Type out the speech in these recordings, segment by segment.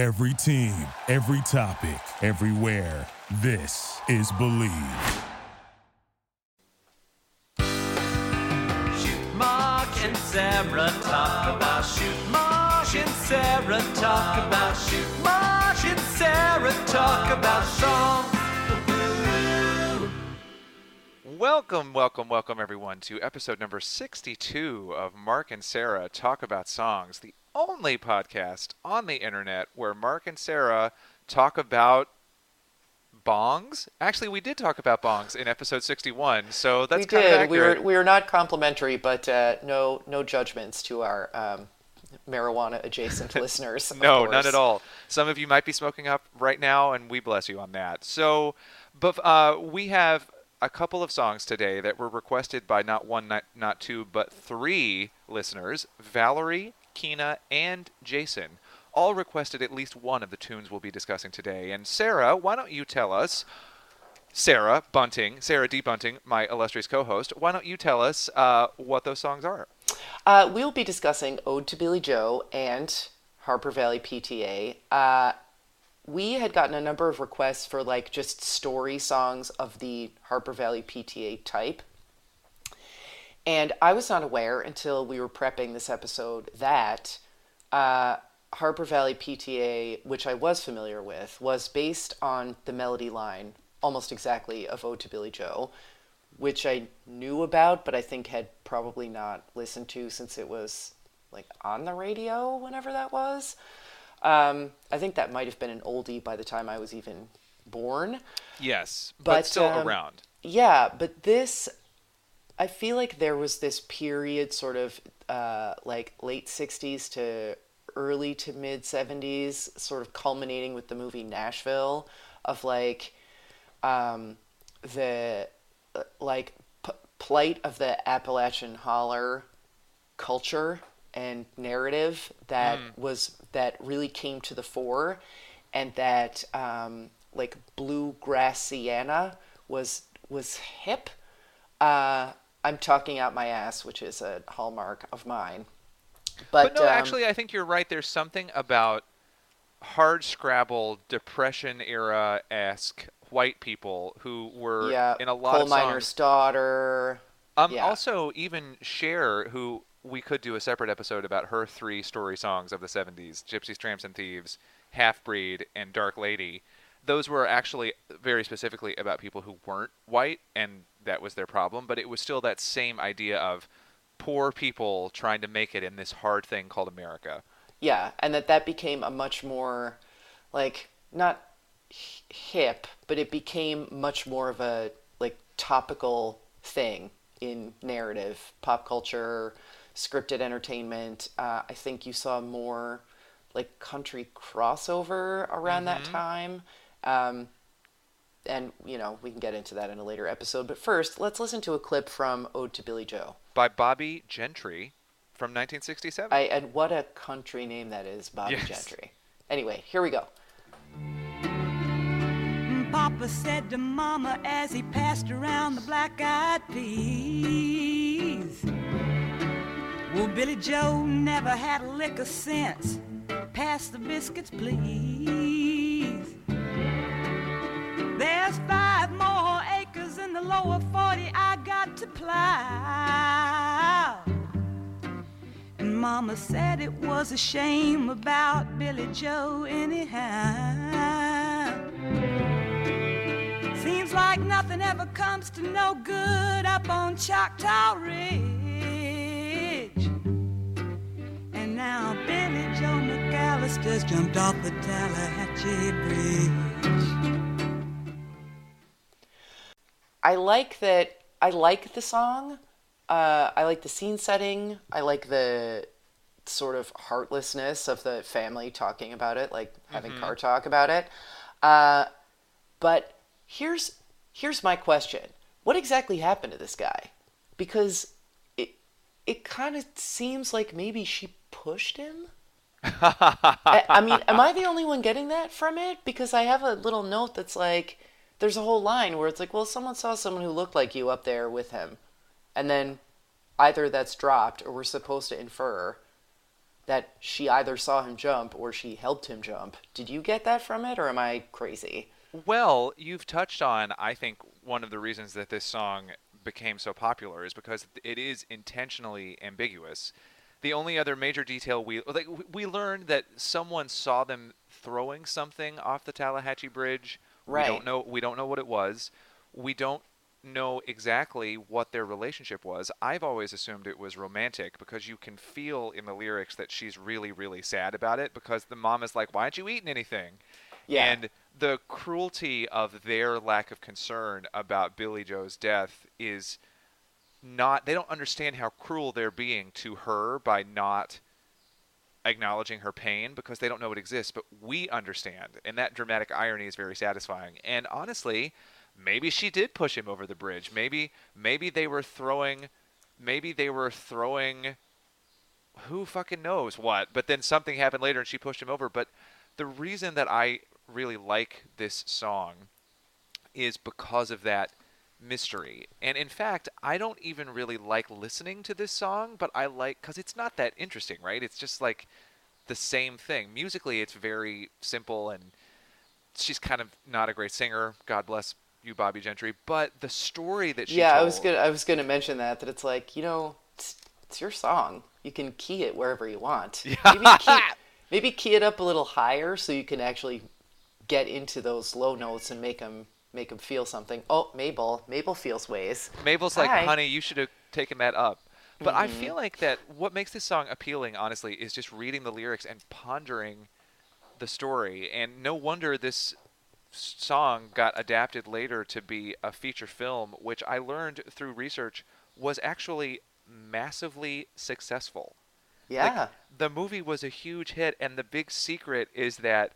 Every team, every topic, everywhere. This is Bleav. Mark and Sarah talk about shoot. Mark and Sarah talk about shoot. Mark and Sarah talk about songs. Welcome, welcome, welcome, everyone, to episode number 62 of Mark and Sarah Talk About Songs, the only podcast on the internet where Mark and Sarah talk about bongs. Actually, we did talk about bongs in episode 61, so that's we kind of did. accurate. We were we were not complimentary, but uh, no no judgments to our um, marijuana adjacent listeners. No, course. none at all. Some of you might be smoking up right now, and we bless you on that. So, but uh, we have a couple of songs today that were requested by not one, not, not two, but three listeners Valerie, Keena, and Jason. All requested at least one of the tunes we'll be discussing today. And Sarah, why don't you tell us? Sarah Bunting, Sarah D. Bunting, my illustrious co-host. Why don't you tell us uh, what those songs are? Uh, we'll be discussing Ode to Billie Joe and Harper Valley PTA. Uh, we had gotten a number of requests for like just story songs of the Harper Valley PTA type. And I was not aware until we were prepping this episode that uh, Harper Valley PTA, which I was familiar with, was based on the melody line almost exactly of Ode to Billie Joe, which I knew about, but I think had probably not listened to since it was like on the radio whenever that was. Um, I think that might have been an oldie by the time I was even born. Yes, but, But, still um, around. Yeah, but this, I feel like there was this period, sort of uh, like late 60s to early to mid 70s, sort of culminating with the movie Nashville, of like um, the uh, like p- plight of the Appalachian holler culture and narrative that was that really came to the fore and that um, like bluegrassiana was was hip uh, i'm talking out my ass which is a hallmark of mine but, But, no, um, actually, I think you're right. There's something about hard scrabble, depression era esque white people who were yeah in a lot coal of miner's songs. daughter Um, yeah. Also, even Cher, who we could do a separate episode about her three story songs of the 70s Gypsies, Tramps, and Thieves, Half Breed, and Dark Lady. Those were actually very specifically about people who weren't white, and that was their problem. But it was still that same idea of poor people trying to make it in this hard thing called America. Yeah, and that that became a much more, like, not hip, but it became much more of a like topical thing in narrative, pop culture, scripted entertainment. Uh, I think you saw more like country crossover around that time. Um, and you know we can get into that in a later episode. But first, let's listen to a clip from "Ode to Billie Joe." by Bobbie Gentry from 1967. I and what a country name that is, Bobbie Yes. Gentry. Anyway, here we go. Papa said to Mama as he passed around the black-eyed peas. Well, Billie Joe never had a lick of sense. Pass the biscuits, please. The lower 40 I got to plow. And Mama said it was a shame about Billie Joe anyhow. Seems like nothing ever comes to no good up on Choctaw Ridge. And now Billie Joe McAllister's jumped off the Tallahatchie Bridge. I like that. I like the song. Uh, I like the scene setting. I like the sort of heartlessness of the family talking about it, like having car talk about it. Uh, but here's here's my question: What exactly happened to this guy? Because it it kind of seems like maybe she pushed him. I, I mean, am I the only one getting that from it? Because I have a little note that's like, there's a whole line where it's like, well, someone saw someone who looked like you up there with him, and then either that's dropped or we're supposed to infer that she either saw him jump or she helped him jump. Did you get that from it, or am I crazy? Well, you've touched on, I think, one of the reasons that this song became so popular is because it is intentionally ambiguous. The only other major detail we like we learned that someone saw them throwing something off the Tallahatchie Bridge. Right. We don't know we don't know what it was. We don't know exactly what their relationship was. I've always assumed it was romantic because you can feel in the lyrics that she's really really sad about it because the mom is like, "Why aren't you eating anything?" Yeah. And the cruelty of their lack of concern about Billie Joe's death is not they don't understand how cruel they're being to her by not acknowledging her pain because they don't know it exists but we understand and that dramatic irony is very satisfying. And honestly maybe she did push him over the bridge. Maybe maybe they were throwing maybe they were throwing who fucking knows what but then something happened later and she pushed him over. But the reason that I really like this song is because of that mystery. And in fact, I don't even really like listening to this song, but I like cuz it's not that interesting, right? It's just like the same thing. Musically, it's very simple and she's kind of not a great singer. God bless you Bobbie Gentry, but the story that she yeah, I was gonna I was gonna mention that that it's like you know it's, it's your song. You can key it wherever you want. Maybe key, maybe key it up a little higher so you can actually get into those low notes and make them make them feel something. Oh, Mabel, Mabel feels ways. Mabel's like, Hi. honey, you should have taken that up. But I mm-hmm. feel like that what makes this song appealing, honestly, is just reading the lyrics and pondering the story. And no wonder this song got adapted later to be a feature film, which I learned through research was actually massively successful. Yeah. Like, the movie was a huge hit, and the big secret is that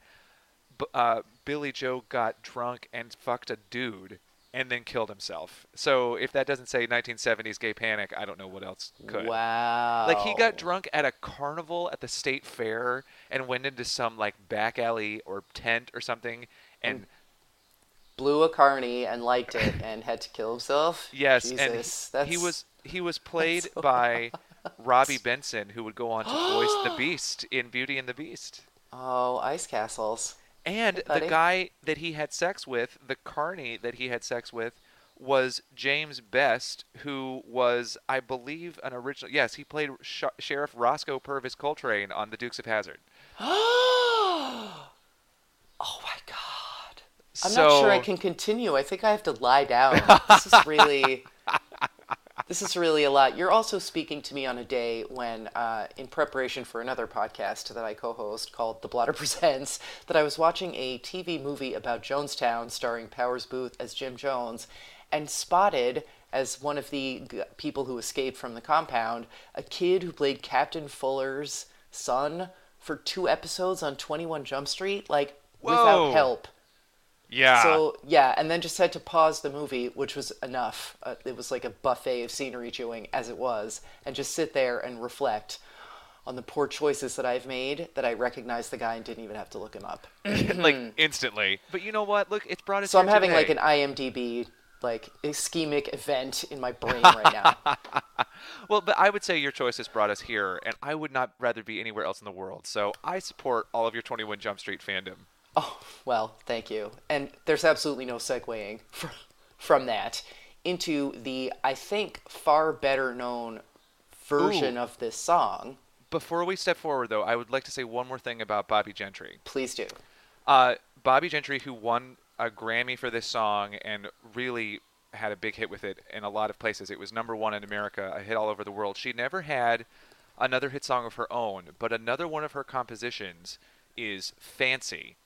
uh, Billie Joe got drunk and fucked a dude and then killed himself. So if that doesn't say 1970s gay panic, I don't know what else could. Wow. Like he got drunk at a carnival at the state fair and went into some like back alley or tent or something and blew a carny and liked it and had to kill himself. yes, Jesus, and he, that's he was he was played so by Robby Benson who would go on to voice the Beast in Beauty and the Beast. Oh, ice castles. And the guy that he had sex with, the carney that he had sex with, was James Best, who was, I believe, an original. Yes, he played Sh- Sheriff Rosco Purvis Coltrane on The Dukes of Hazzard. oh my god. I'm not sure I can continue. I think I have to lie down. This is really This is really a lot. You're also speaking to me on a day when, uh, in preparation for another podcast that I co host called The Blotter Presents, that I was watching a TV movie about Jonestown starring Powers Boothe as Jim Jones and spotted as one of the g- people who escaped from the compound a kid who played Captain Fuller's son for two episodes on 21 Jump Street, like without help. Yeah. So yeah, and then just had to pause the movie, which was enough. Uh, it was like a buffet of scenery chewing, as it was, and just sit there and reflect on the poor choices that I've made. That I recognized the guy and didn't even have to look him up. like instantly. But you know what? Look, it's brought us. So I'm having like an IMDb like ischemic event in my brain right now. Well, but I would say your choice has brought us here, and I would not rather be anywhere else in the world. So I support all of your 21 Jump Street fandom. Oh, well, thank you. And there's absolutely no segueing from, from that into the, I think, far better known version Ooh. of this song. Before we step forward, though, I would like to say one more thing about Bobbie Gentry. Please do. Uh, Bobbie Gentry, who won a Grammy for this song and really had a big hit with it in a lot of places. It was number one in America, a hit all over the world. She never had another hit song of her own, but another one of her compositions is Fancy.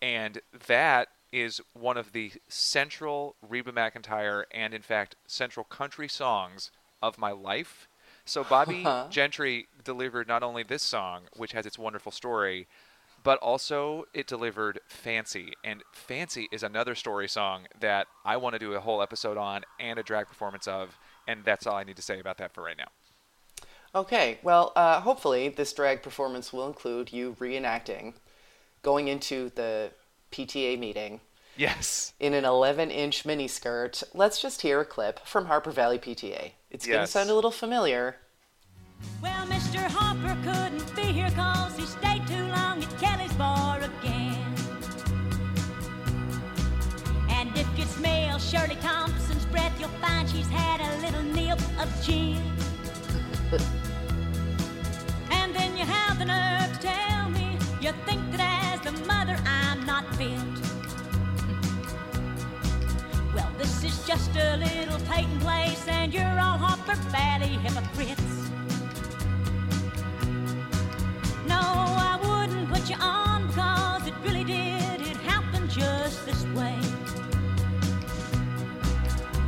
And that is one of the central Reba McEntire and, in fact, central country songs of my life. So Bobbie Gentry delivered not only this song, which has its wonderful story, but also it delivered Fancy. And Fancy is another story song that I want to do a whole episode on and a drag performance of. And that's all I need to say about that for right now. Okay, well, uh, hopefully this drag performance will include you reenacting going into the PTA meeting Yes. in an 11 inch miniskirt. Let's just hear a clip from Harper Valley PTA. It's going to sound a little familiar. Well, Mr. Harper couldn't be here cause he stayed too long at Kelly's bar again. And if you smell Shirley Thompson's breath, you'll find she's had a little nip of gin. and then you have the nerve to tell me you think that as fit. Well, this is just a little Peyton place, and you're all Valley hypocrites. No, I wouldn't put you on because it really did. It happened just this way.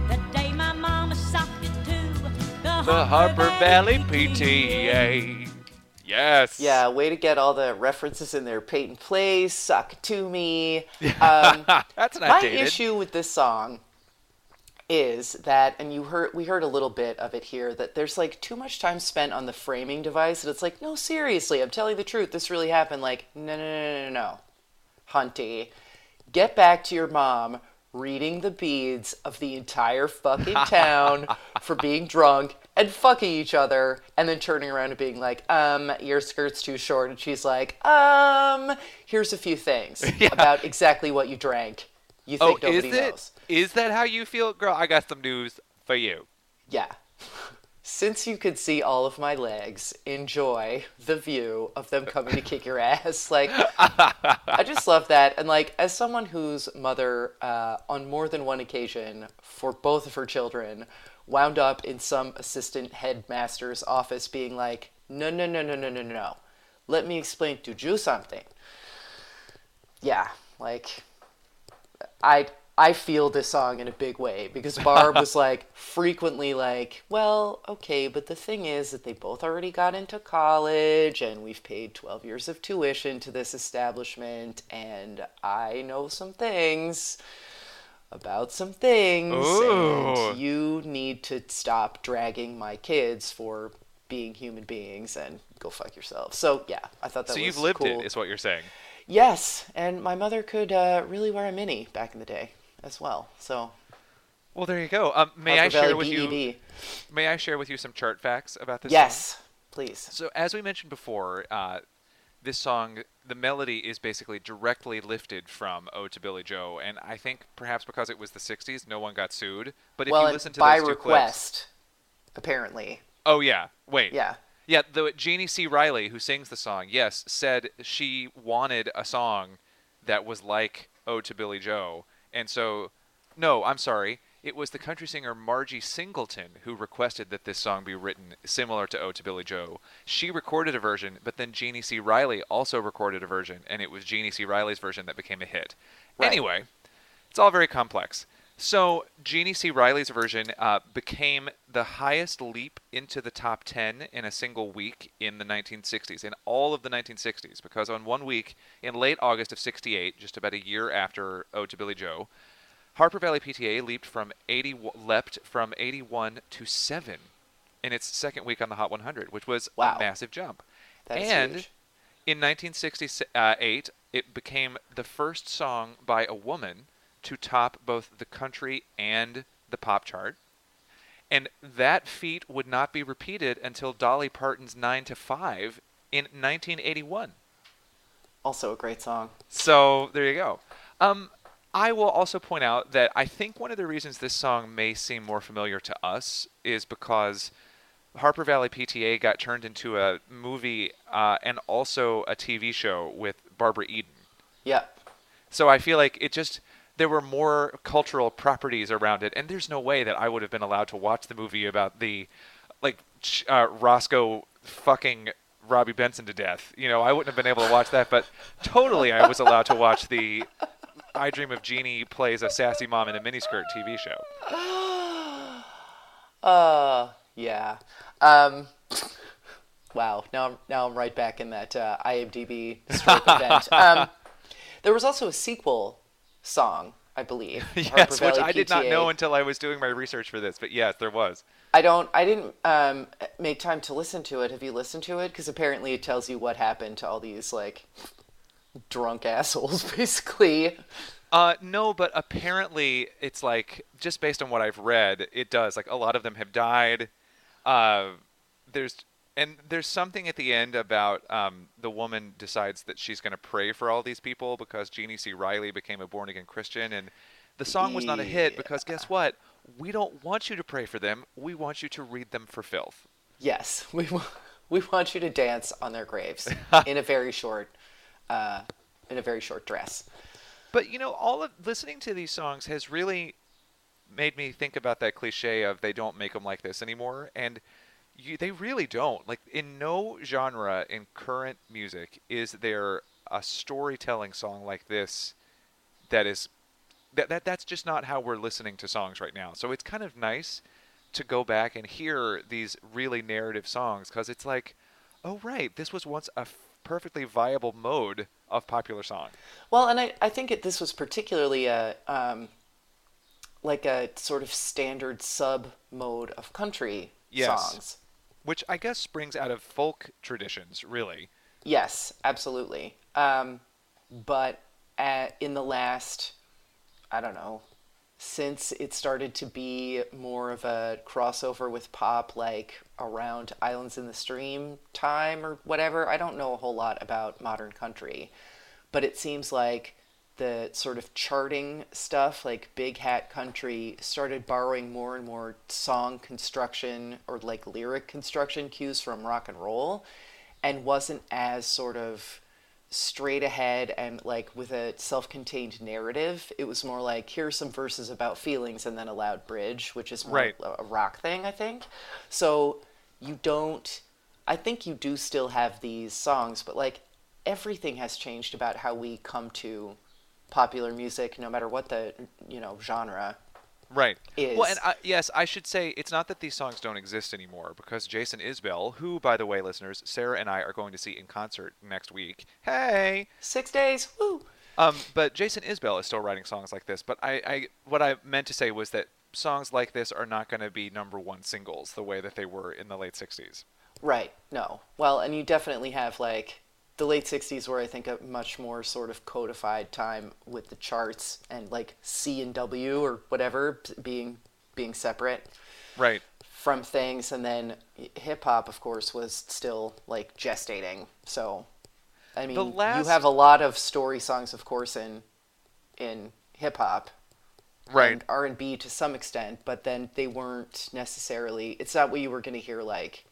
The day my mama socked it to the, The Harper Valley PTA. Yes. Yeah, way to get all the references in there. Peyton Place, Suck To Me. Um, That's not my dated. issue with this song is that, and you heard, we heard a little bit of it here, that there's like too much time spent on the framing device. And it's like, no, seriously, I'm telling the truth. This really happened. Like, no, no, no, no, no. Hunty, get back to your mom reading the beads of the entire fucking town for being drunk and fucking each other and then turning around and being like, um, your skirt's too short. And she's like, um, here's a few things about exactly what you drank. You think oh, think is nobody it? knows. Is that how you feel, girl? I got some news for you. Yeah. Since you could see all of my legs, enjoy the view of them coming to kick your ass. Like, I just love that. And, like, as someone whose mother, uh, on more than one occasion, for both of her children, wound up in some assistant headmaster's office being like, no, no, no, no, no, no, no. Let me explain to you something. Yeah, like, I I feel this song in a big way because Barb was like frequently like, well, okay, but the thing is that they both already got into college and we've paid 12 years of tuition to this establishment and I know some things about some things Ooh. and you need to stop dragging my kids for being human beings and go fuck yourself. So, yeah, I thought that so was you've lived cool. it, is what you're saying. Yes, and my mother could uh, really wear a mini back in the day as well. So Well, there you go. Um, may I Valley share with you? May I share with you some chart facts about this? song? Yes, please. So as we mentioned before, uh, this song, the melody is basically directly lifted from "Ode to Billie Joe," and I think perhaps because it was the '60s, no one got sued. But if well, you listen to by those two request, apparently. oh yeah, wait, Yeah. yeah, the Jeannie C. Riley, who sings the song, yes, said she wanted a song that was like "Ode to Billie Joe," and so, no, I'm sorry. It was the country singer Margie Singleton who requested that this song be written similar to "Ode to Billie Joe." She recorded a version, but then Jeannie C. Riley also recorded a version, and it was Jeannie C. Riley's version that became a hit. Right. Anyway, it's all very complex. So Jeannie C. Riley's version uh, became the highest leap into the top 10 in a single week in the 1960s, in all of the 1960s, because on one week in late August of 68, just about a year after Ode to Billie Joe, Harper Valley PTA leaped from 80 leapt from 81 to 7 in its second week on the Hot 100, which was Wow. a massive jump. That and in 1968, it became the first song by a woman to top both the country and the pop chart. And that feat would not be repeated until Dolly Parton's 9 to 5 in 1981. Also a great song. So there you go. Um, I will also point out that I think one of the reasons this song may seem more familiar to us is because Harper Valley PTA got turned into a movie uh, and also a TV show with Barbara Eden. Yep. So I feel like it just there were more cultural properties around it, and there's no way that I would have been allowed to watch the movie about the like uh, Rosco fucking Robby Benson to death. You know, I wouldn't have been able to watch that, but totally I was allowed to watch the I Dream of Jeannie plays a sassy mom in a miniskirt TV show. Uh, yeah. Um, wow. Now I'm now I'm right back in that uh, IMDb event. Um, there was also a sequel song, I believe. Harper yes, which I did not know until I was doing my research for this, but yes, there was. I don't. I didn't um, make time to listen to it. Have you listened to it? Because apparently it tells you what happened to all these like drunk assholes, basically. Uh, no, but apparently it's like just based on what I've read, it does. Like a lot of them have died. Uh, there's and there's something at the end about um, the woman decides that she's going to pray for all these people because Jeannie C. Riley became a born again Christian, and the song was not a hit because guess what? We don't want you to pray for them. We want you to read them for filth. Yes, we wa- we want you to dance on their graves in a very short, uh, in a very short dress. But you know, all of listening to these songs has really made me think about that cliche of they don't make them like this anymore, and you, they really don't. Like in no genre in current music is there a storytelling song like this that is that, that that's just not how we're listening to songs right now. So it's kind of nice to go back and hear these really narrative songs because it's like, oh right, this was once a perfectly viable mode of popular song. Well, and I, I think it, this was particularly a um, like a sort of standard sub mode of country Yes. songs. which I guess springs out of folk traditions, really. Yes, absolutely. Um, but at, in the last, I don't know, since it started to be more of a crossover with pop, like around Islands in the Stream time or whatever, I don't know a whole lot about modern country. But it seems like the sort of charting stuff, like Big Hat Country, started borrowing more and more song construction or like lyric construction cues from rock and roll and wasn't as sort of straight ahead and like with a self-contained narrative it was more like here's some verses about feelings and then a loud bridge which is more Right. a rock thing i think so you don't i think you do still have these songs but like everything has changed about how we come to popular music no matter what the you know genre Right. Is- Well, and I, yes, I should say it's not that these songs don't exist anymore because Jason Isbell, who, by the way, listeners, Sarah and I are going to see in concert next week. Hey. six days woo Um, but Jason Isbell is still writing songs like this. But I, I, what I meant to say was that songs like this are not going to be number one singles the way that they were in the late '60s. Right. No. Well, and you definitely have like the late 60s were I think a much more sort of codified time with the charts and like C and W or whatever being being separate Right. from things and then hip hop of course was still like gestating. So I mean, you have a lot of story songs of course in in hip hop Right. and R&B to some extent, but then they weren't necessarily it's not what you were going to hear like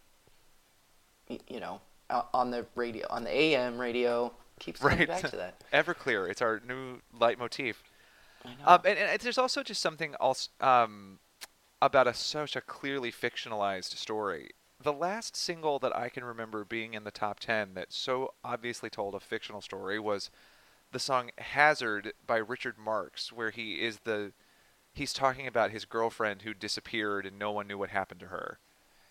you know on the radio on the AM radio keeps coming Right. back to that. Everclear. It's our new leitmotif. I know. Um, and, and there's also just something else um, about a such a clearly fictionalized story. The last single that I can remember being in the top ten that so obviously told a fictional story was the song "Hazard" by Richard Marx, where he is the he's talking about his girlfriend who disappeared and no one knew what happened to her.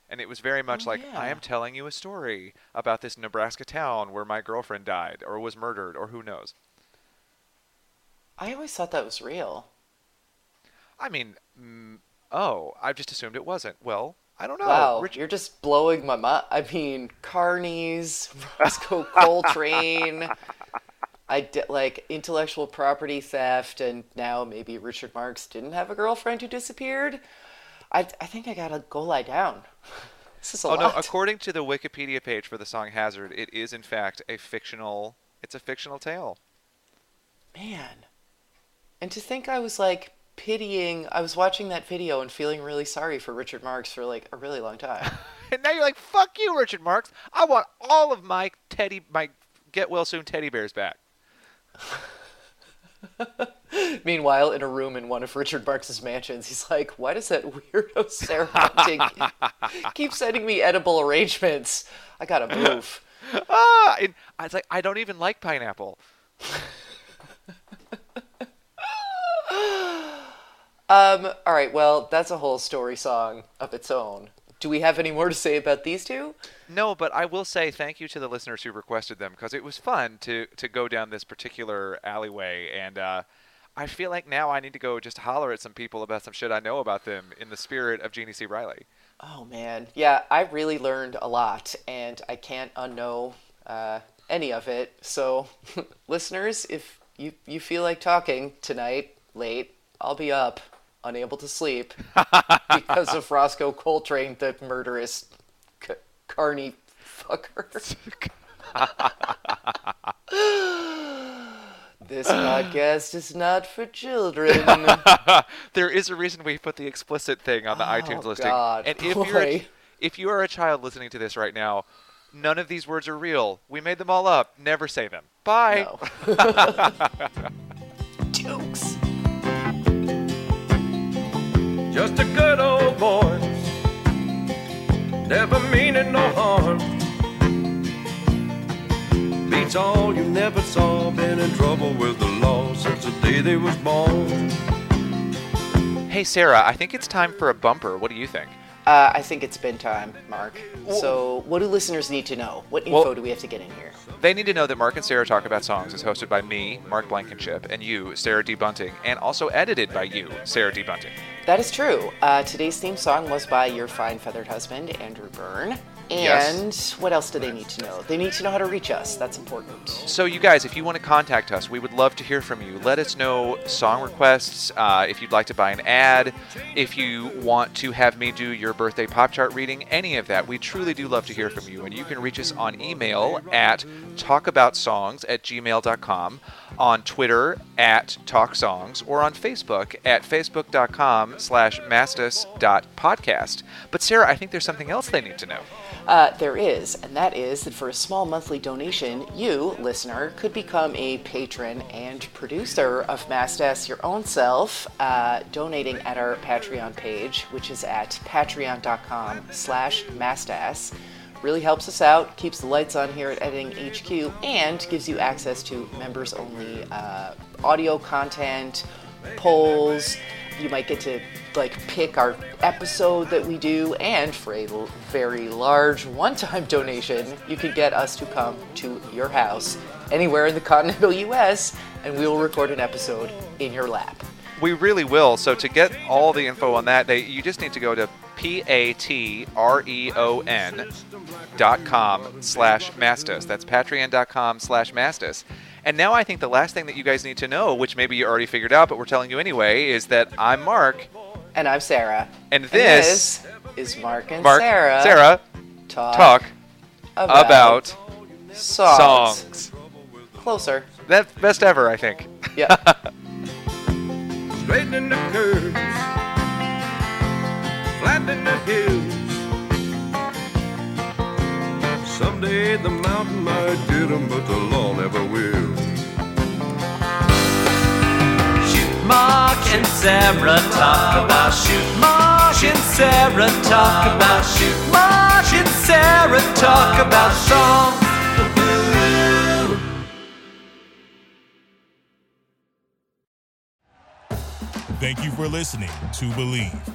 And it was very much Oh, like I am telling you a story about this Nebraska town where my girlfriend died or was murdered or who knows. I always thought that was real. I mean, mm, oh, I just assumed it wasn't. Well, I don't know. wow, Rich- you're just blowing my mind. I mean, Carney's, Rosco Coltrane. I did like intellectual property theft, and now maybe Richard Marx didn't have a girlfriend who disappeared. I, I think I gotta go lie down. This is a oh, lot. oh lot. no! According to the Wikipedia page for the song "Hazard," it is in fact a fictional. It's a fictional tale. Man. And to think I was like pitying, I was watching that video and feeling really sorry for Richard Marx for like a really long time. And now you're like, "Fuck you, Richard Marx! I want all of my teddy, my get well soon teddy bears back." Meanwhile, in a room in one of Richard Marx's mansions, he's like, why does that weirdo Sarah Bunting keep sending me edible arrangements? I gotta move. Ah! And I was like, I don't even like pineapple. Um, all right, well, that's a whole story song of its own. Do we have any more to say about these two? No, but I will say thank you to the listeners who requested them because it was fun to to go down this particular alleyway, and uh, I feel like now I need to go just holler at some people about some shit I know about them in the spirit of Jeannie C. Riley. Oh man, yeah, I really learned a lot, and I can't unknow uh, any of it. So, listeners, if you you feel like talking tonight late, I'll be up, unable to sleep because of Rosco Coltrane, the murderous C- Carney motherfucker. this podcast is not for children. there is a reason we put the explicit thing on the oh, iTunes listing. Oh, God, and if you're a, if you are a child listening to this right now, none of these words are real. We made them all up. Never say them. Bye. No. Dukes. Just a good old boy, never meaning no harm. Beats all you never saw, been in trouble with the law since the day they was born. Hey Sarah, I think it's time for a bumper. What do you think? Uh, I think it's been time, Mark. So, what do listeners need to know? What info Well- do we have to get in here? They need to know that Mark and Sarah Talk About Songs is hosted by me, Mark Blankenship, and you, Sarah D. Bunting, and also edited by you, Sarah D. Bunting. That is true. Uh, today's theme song was by your fine feathered husband, Andrew Byrne. Yes. And what else do they need to know? They need to know how to reach us. That's important. So, you guys, if you want to contact us, we would love to hear from you. Let us know song requests, uh, if you'd like to buy an ad, if you want to have me do your birthday pop chart reading, any of that. We truly do love to hear from you. And you can reach us on email at talkaboutsongs at gmail.com, on Twitter at talksongs, or on Facebook at facebook.com slash mastas.podcast. But, Sarah, I think there's something else they need to know. Uh, there is, and that is that for a small monthly donation, you, listener, could become a patron and producer of Mastas your own self, uh, donating at our Patreon page, which is at patreon.com slash mastas. Really helps us out, keeps the lights on here at Editing HQ, and gives you access to members-only uh, audio content, polls. You might get to like pick our episode that we do, and for a l- very large one-time donation, you can get us to come to your house anywhere in the continental U.S. and we will record an episode in your lap. We really will. So to get all the info on that, you just need to go to p a t r e o n dot com slash mastas. That's patreon dot com slash mastas. And now I think the last thing that you guys need to know, which maybe you already figured out, but we're telling you anyway, is that I'm Mark. And I'm Sarah. And this, this is Mark and Mark, Sarah. Sarah, talk, talk about, about songs. songs. Closer. That's best ever, I think. Yeah. Straightening the curves, flattening the hills. Someday the mountain might get 'em, but the law never will. Shoot Mark and Sarah talk about shoot Mark and Sarah talk about shoot Mark and Sarah talk about songs. Thank you for listening to Bleav.